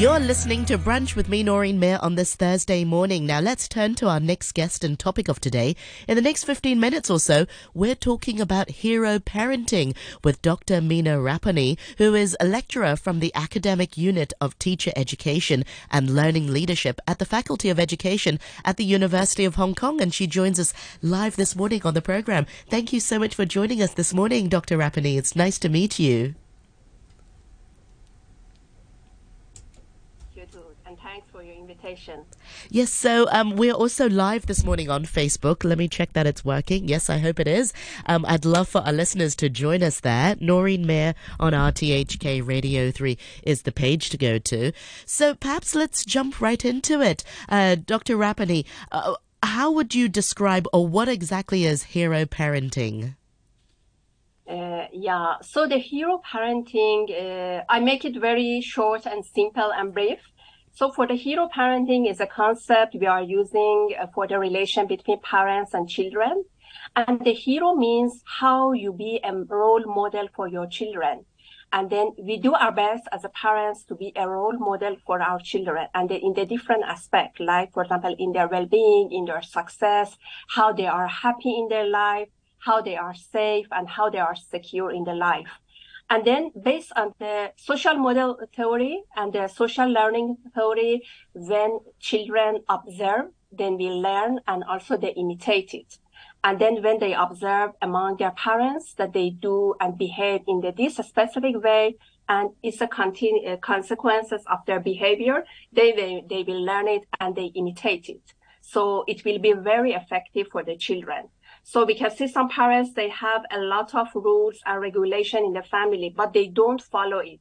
You're listening to Brunch with me, Noreen Mir, on this Thursday morning. Now, let's turn to our next guest and topic of today. In the next 15 minutes or so, we're talking about hero parenting with Dr. Mina Rabbani, who is a lecturer from the Academic Unit of Teacher Education and Learning Leadership at the Faculty of Education at the University of Hong Kong. And she joins us live this morning on the program. Thank you so much for joining us this morning, Dr. Rabbani. It's nice to meet you. Invitation. Yes, so um, we're also live this morning on Facebook. Let me check that it's working. Yes, I hope it is. Um, I'd love for our listeners to join us there. Noreen Mir on RTHK Radio 3 is the page to go to. So perhaps let's jump right into it. Uh, Dr. Rabbani, uh, how would you describe or what exactly is hero parenting? Uh, yeah, so the hero parenting, uh, I make it very short and simple and brief. So for the hero parenting is a concept we are using uh, for the relation between parents and children. And the hero means how you be a role model for your children. And then we do our best as a parents to be a role model for our children and in the different aspect, like for example, in their well-being, in their success, how they are happy in their life, how they are safe and how they are secure in their life. And then based on the social model theory and the social learning theory, when children observe, then we learn and also they imitate it. And then when they observe among their parents that they do and behave in the, this specific way, and it's a continu- uh, consequences of their behavior, they, they, they will learn it and they imitate it. So it will be very effective for the children. So we can see some parents, they have a lot of rules and regulation in the family, but they don't follow it.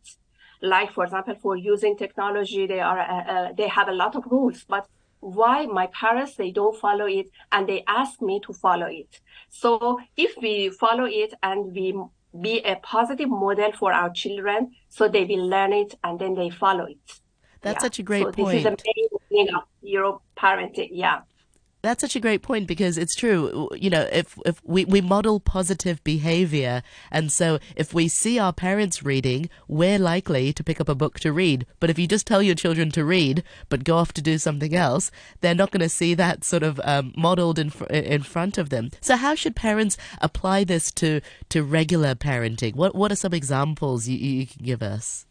Like, for example, for using technology, they are, uh, uh, they have a lot of rules, but why my parents, they don't follow it and they ask me to follow it. So if we follow it and we be a positive model for our children, so they will learn it and then they follow it. That's yeah. such a great so point. This is the main thing of hero parenting. Yeah. That's such a great point because it's true. You know, if if we, we model positive behavior, and so if we see our parents reading, we're likely to pick up a book to read. But if you just tell your children to read, but go off to do something else, they're not going to see that sort of um, modeled in fr- in front of them. So how should parents apply this to to regular parenting? What what are some examples you, you can give us?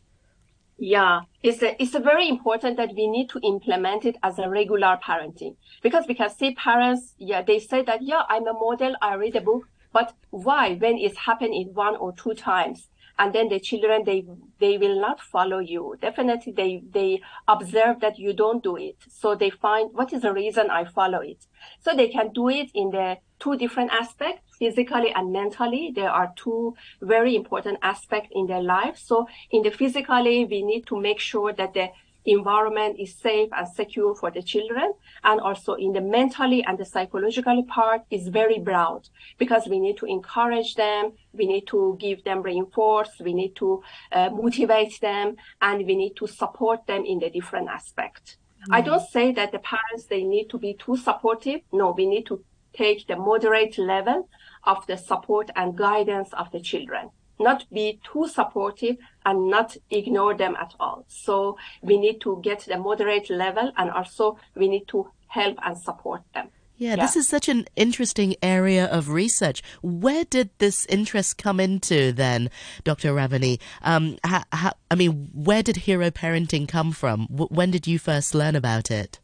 Yeah, it's a, it's a very important that we need to implement it as a regular parenting. Because we can see parents, yeah, they say that, yeah, I'm a model, I read a book, but why? When it's happened in one or two times? And then the children, they, they will not follow you. Definitely they, they observe that you don't do it. So they find what is the reason I follow it. So they can do it in the two different aspects physically and mentally. There are two very important aspects in their life. So in the physically, we need to make sure that the environment is safe and secure for the children. And also in the mentally and the psychological part is very broad because we need to encourage them. We need to give them reinforce. We need to uh, motivate them and we need to support them in the different aspects. Mm. I don't say that the parents, they need to be too supportive. No, we need to take the moderate level of the support and guidance of the children not be too supportive and not ignore them at all. So we need to get the moderate level and also we need to help and support them. Yeah, yeah, this is such an interesting area of research. Where did this interest come into then, Dr. Rabbani? Um, how, how, I mean, where did hero parenting come from? W- when did you first learn about it?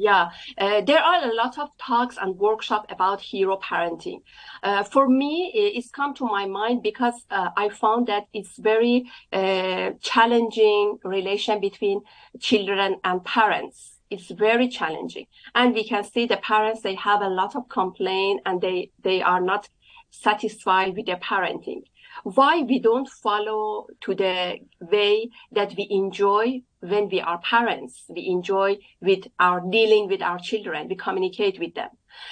Yeah, uh, there are a lot of talks and workshops about hero parenting. Uh, for me, it's come to my mind because uh, I found that it's very uh, challenging relation between children and parents. It's very challenging, and we can see the parents they have a lot of complaint and they they are not satisfied with their parenting why we don't follow to the way that we enjoy when we are parents. We enjoy with our dealing with our children. We communicate with them.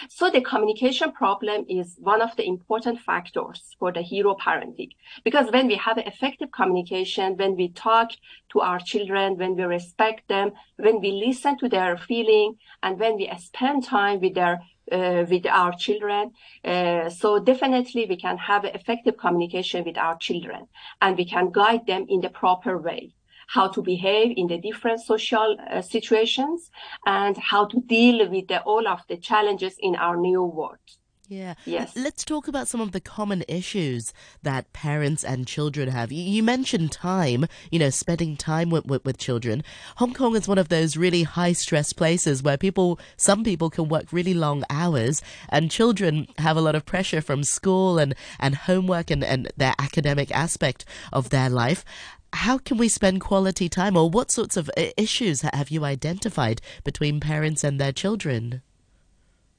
So the communication problem is one of the important factors for the hero parenting. Because when we have effective communication, when we talk to our children, when we respect them, when we listen to their feeling, and when we spend time with their with our children. Uh, so definitely we can have effective communication with our children and we can guide them in the proper way. how to behave in the different social uh, situations and how to deal with the, all of the challenges in our new world. Yeah. Yes. Let's talk about some of the common issues that parents and children have. You, mentioned time, you know, spending time with, with, with, children. Hong Kong is one of those really high stress places where people, some people can work really long hours and children have a lot of pressure from school and, and homework and, and their academic aspect of their life. How can we spend quality time or what sorts of uh, issues have you identified between parents and their children?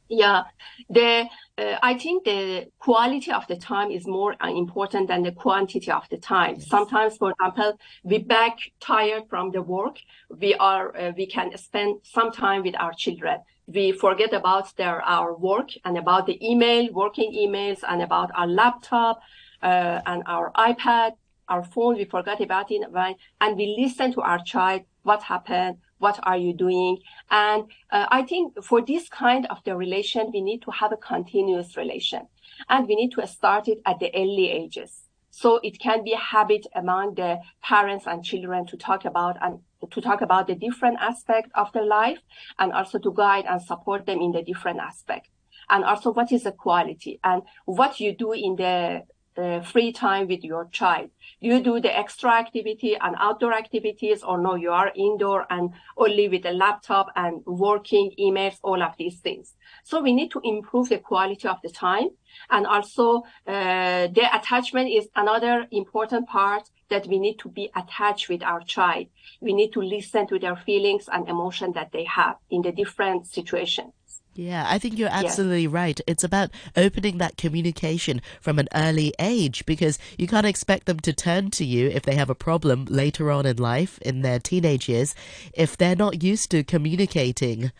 Yeah, the uh, I think the quality of the time is more uh, important than the quantity of the time. Yes. Sometimes, for example, we back tired from the work. We are uh, we can spend some time with our children. We forget about their our work and about the email, working emails, and about our laptop uh, and our iPad, our phone. We forgot about it, right? And we listen to our child. What happened? What are you doing? And uh, i think for this kind of the relation we need to have a continuous relation. And we need to start it at the early ages. So it can be a habit among the parents and children to talk about and to talk about the different aspect of their life and also to guide and support them in the different aspect. And also what is the quality? And what you do in the uh, free time with your child. You do the extra activity and outdoor activities, or no, you are indoor and only with a laptop and working emails, all of these things. So we need to improve the quality of the time. And also, uh, the attachment is another important part that we need to be attached with our child. We need to listen to their feelings and emotion that they have in the different situations. Yeah, I think you're absolutely right. It's about opening that communication from an early age because you can't expect them to turn to you if they have a problem later on in life, in their teenage years, if they're not used to communicating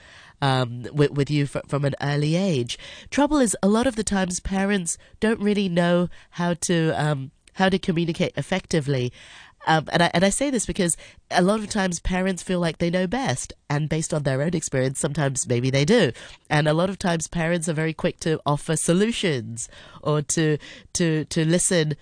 um, with, with you f- from an early age. Trouble is, a lot of the times parents don't really know how to um, how to communicate effectively. Um, and I and I say this because a lot of times parents feel like they know best, and based on their own experience, sometimes maybe they do. And a lot of times parents are very quick to offer solutions or to to to listen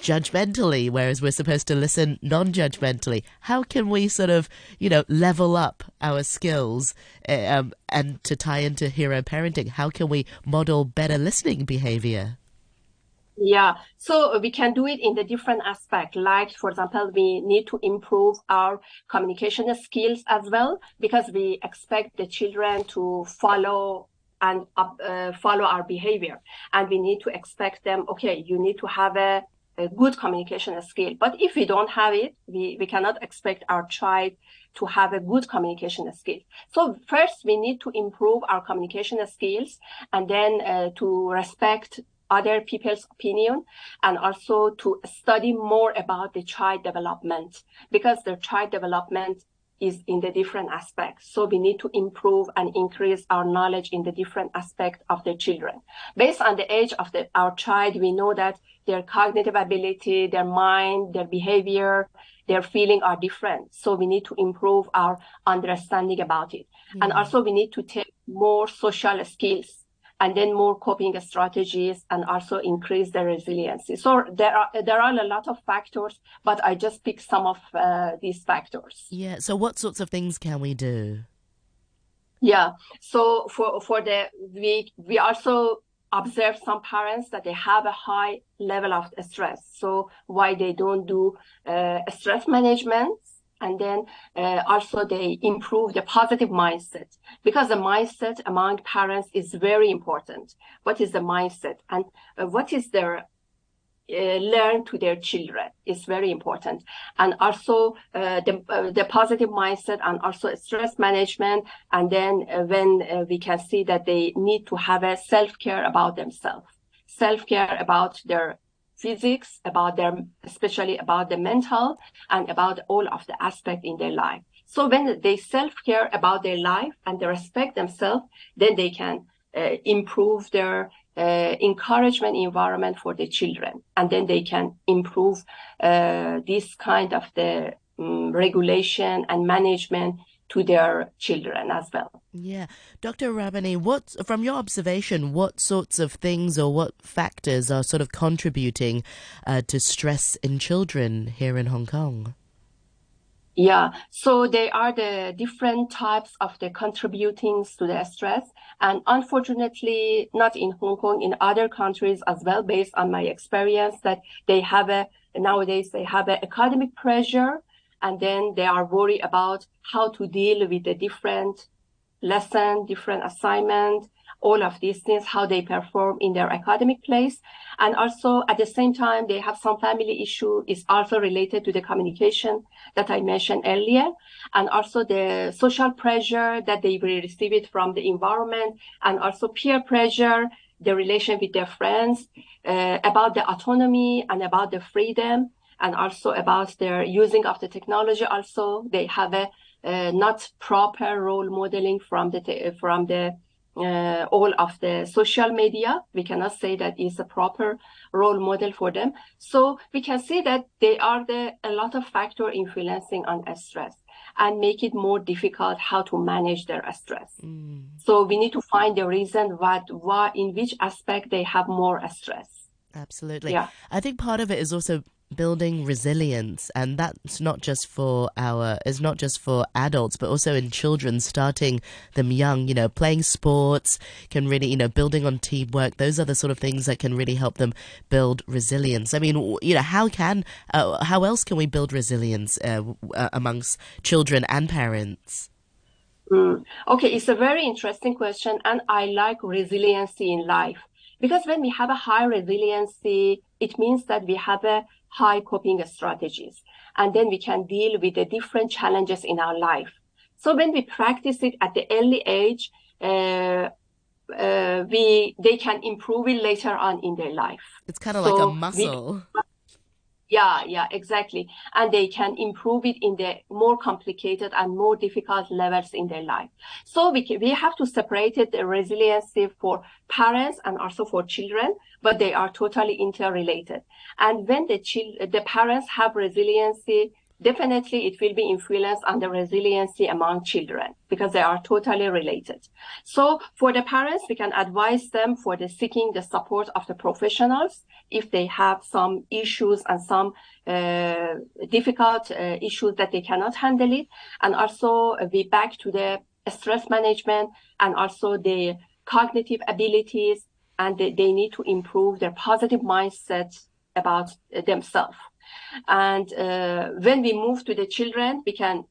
judgmentally, whereas we're supposed to listen non-judgmentally. How can we sort of, you know, level up our skills eh, um, and to tie into hero parenting? How can we model better listening behavior? Yeah, so we can do it in the different aspect. Like, for example, we need to improve our communication skills as well because we expect the children to follow and uh, follow our behavior, and we need to expect them. Okay, you need to have a, a good communication skill. But if we don't have it, we we cannot expect our child to have a good communication skill. So first, we need to improve our communication skills, and then uh, to respect other people's opinion and also to study more about the child development because the child development is in the different aspects. So we need to improve and increase our knowledge in the different aspects of the children. Based on the age of the, our child, we know that their cognitive ability, their mind, their behavior, their feeling are different. So we need to improve our understanding about it. Mm-hmm. And also we need to take more social skills and then more coping strategies and also increase the resiliency. So there are there are a lot of factors, but I just picked some of uh, these factors. Yeah. So what sorts of things can we do? Yeah. So for for the we we also observe some parents that they have a high level of stress. So why they don't do uh, stress management and then uh, also they improve the positive mindset because the mindset among parents is very important. What is the mindset? And uh, what is their uh, learn to their children is very important. And also uh, the, uh, the positive mindset and also stress management. And then uh, when we can see that they need to have a self-care about themselves self-care about their physics, about their, especially about the mental and about all of the aspect in their life. So when they self-care about their life and they respect themselves, then they can uh, improve their uh, encouragement environment for the children, and then they can improve uh, this kind of the um, regulation and management to their children as well. Yeah. Dr. Rabbani, what from your observation, what sorts of things or what factors are sort of contributing uh, to stress in children here in Hong Kong? Yeah, so they are the different types of the contributing to the stress. And unfortunately, not in Hong Kong, in other countries as well, based on my experience, that they have a, nowadays they have an academic pressure and then they are worried about how to deal with the different lesson, different assignment, all of these things, how they perform in their academic place. And also at the same time, they have some family issue is also related to the communication that I mentioned earlier. And also the social pressure that they will receive it from the environment and also peer pressure, the relation with their friends, uh, about the autonomy and about the freedom and also about their using of the technology. Also, they have a uh, not proper role modeling from the from the uh, all of the social media. We cannot say that is a proper role model for them. So we can see that they are the a lot of factor influencing on stress and make it more difficult how to manage their stress. Mm. So we need to find the reason what why in which aspect they have more stress. Absolutely. Yeah. I think part of it is also building resilience and that's not just for our is not just for adults but also in children starting them young. You know playing sports can really you know building on teamwork those are the sort of things that can really help them build resilience. I mean you know how can uh, how else can we build resilience uh, uh, amongst children and parents? Mm. okay it's a very interesting question and i like resiliency in life because when we have a high resiliency it means that we have a high coping strategies. And then we can deal with the different challenges in our life. So when we practice it at the early age, uh, uh, we they can improve it later on in their life. It's kind of so like a muscle. We, yeah, yeah, exactly. And they can improve it in the more complicated and more difficult levels in their life. So we can, we have to separate it, the resiliency for parents and also for children, but they are totally interrelated. And when the child, the parents have resiliency, definitely it will be influenced on the resiliency among children because they are totally related. So for the parents, we can advise them for the seeking the support of the professionals if they have some issues and some uh, difficult uh, issues that they cannot handle it. And also uh, we back to the stress management and also the cognitive abilities and they, they need to improve their positive mindset about themselves. And uh, when we move to the children, we can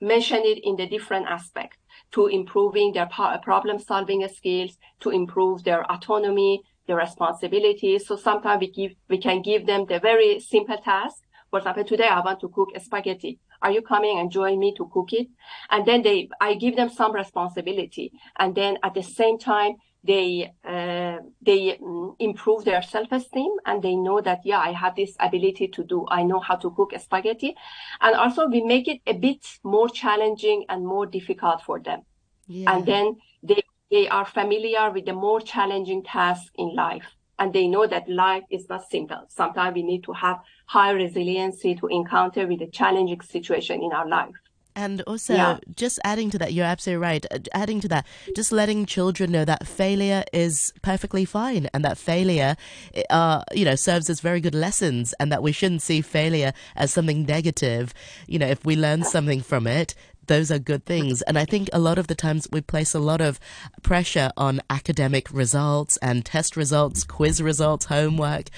mention it in the different aspect to improving their problem solving skills, to improve their autonomy, their responsibilities. So sometimes we give, we can give them the very simple task. For example, today I want to cook spaghetti. Are you coming and join me to cook it? And then they, I give them some responsibility. And then at the same time, they uh, they mm, improve their self-esteem and they know that yeah i have this ability to do i know how to cook spaghetti. And also we make it a bit more challenging and more difficult for them. Yeah. and then they they are familiar with the more challenging tasks in life. And they know that life is not simple. Sometimes we need to have high resiliency to encounter with a challenging situation in our life and also, yeah. just adding to that, you're absolutely right. Uh, adding to that, just letting children know that failure is perfectly fine and that failure, uh, you know, serves as very good lessons and that we shouldn't see failure as something negative. You know, if we learn something from it, those are good things. And I think a lot of the times we place a lot of pressure on academic results and test results, quiz results, homework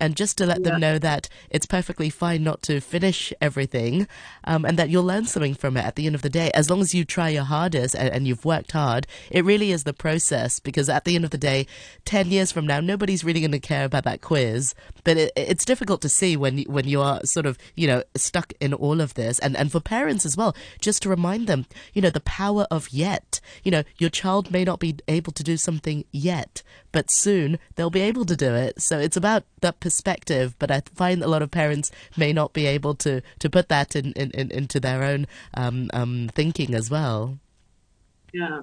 and just to let yeah. them know that it's perfectly fine not to finish everything um, and that you'll learn something from it at the end of the day. As long as you try your hardest and, and, you've worked hard it really is the process because at the end of the day 10 years from now nobody's really going to care about that quiz. But it, it's difficult to see when when you are sort of you know stuck in all of this. And and for parents as well just to remind them you know the power of yet. You know your child may not be able to do something yet but soon they'll be able to do it. So it's about that perspective, but I find a lot of parents may not be able to, to put that in, in, in into their own um, um, thinking as well. Yeah.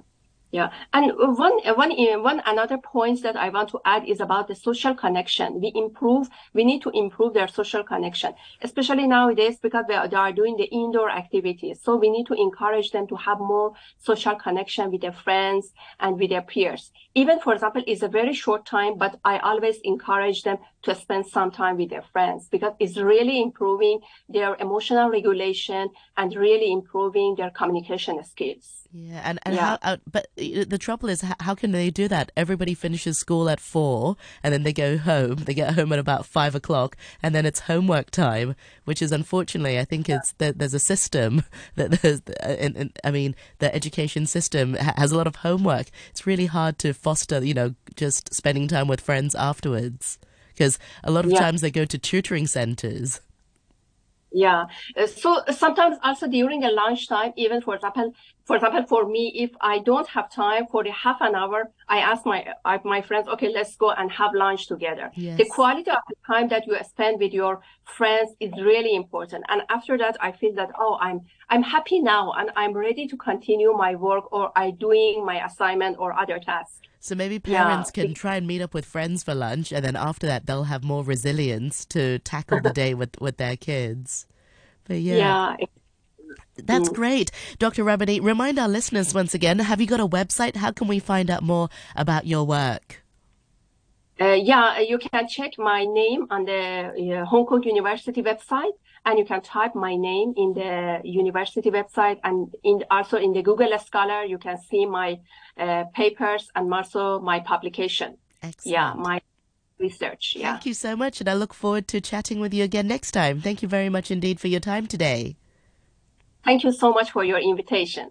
Yeah, and one one one another point that I want to add is about the social connection. We improve. We need to improve their social connection, especially nowadays because they are, they are doing the indoor activities. So we need to encourage them to have more social connection with their friends and with their peers. Even for example, it's a very short time, but I always encourage them to spend some time with their friends because it's really improving their emotional regulation and really improving their communication skills. Yeah, and, and Yeah. how? Uh, but uh, the trouble is, how, can they do that? Everybody finishes school at four, and then they go home. They get home at about five o'clock, and then it's homework time, which is unfortunately, I think it's that there's a system that there's, uh, and, and, I mean, the education system has a lot of homework. It's really hard to foster, you know, just spending time with friends afterwards, because a lot of Yeah. times they go to tutoring centers. Yeah. Uh, So sometimes also during the lunchtime, even for example, for example, for me, if I don't have time for the half an hour, I ask my I, my friends, okay, let's go and have lunch together. The quality of the time that you spend with your friends is really important. And after that, I feel that, oh, I'm I'm happy now and I'm ready to continue my work or I doing my assignment or other tasks. So maybe Yeah. parents can try and meet up with friends for lunch, and then after that, they'll have more resilience to tackle the day with, with their kids. But yeah, Yeah. that's great. Dr. Rabbani, remind our listeners once again have you got a website? How can we find out more about your work? Uh, yeah, you can check my name on the uh, Hong Kong University website, and you can type my name in the university website, and in also in the Google Scholar, you can see my uh, papers and also my publication. Excellent. Yeah, my research. Yeah. Thank you so much, and I look forward to chatting with you again next time. Thank you very much indeed for your time today. Thank you so much for your invitation.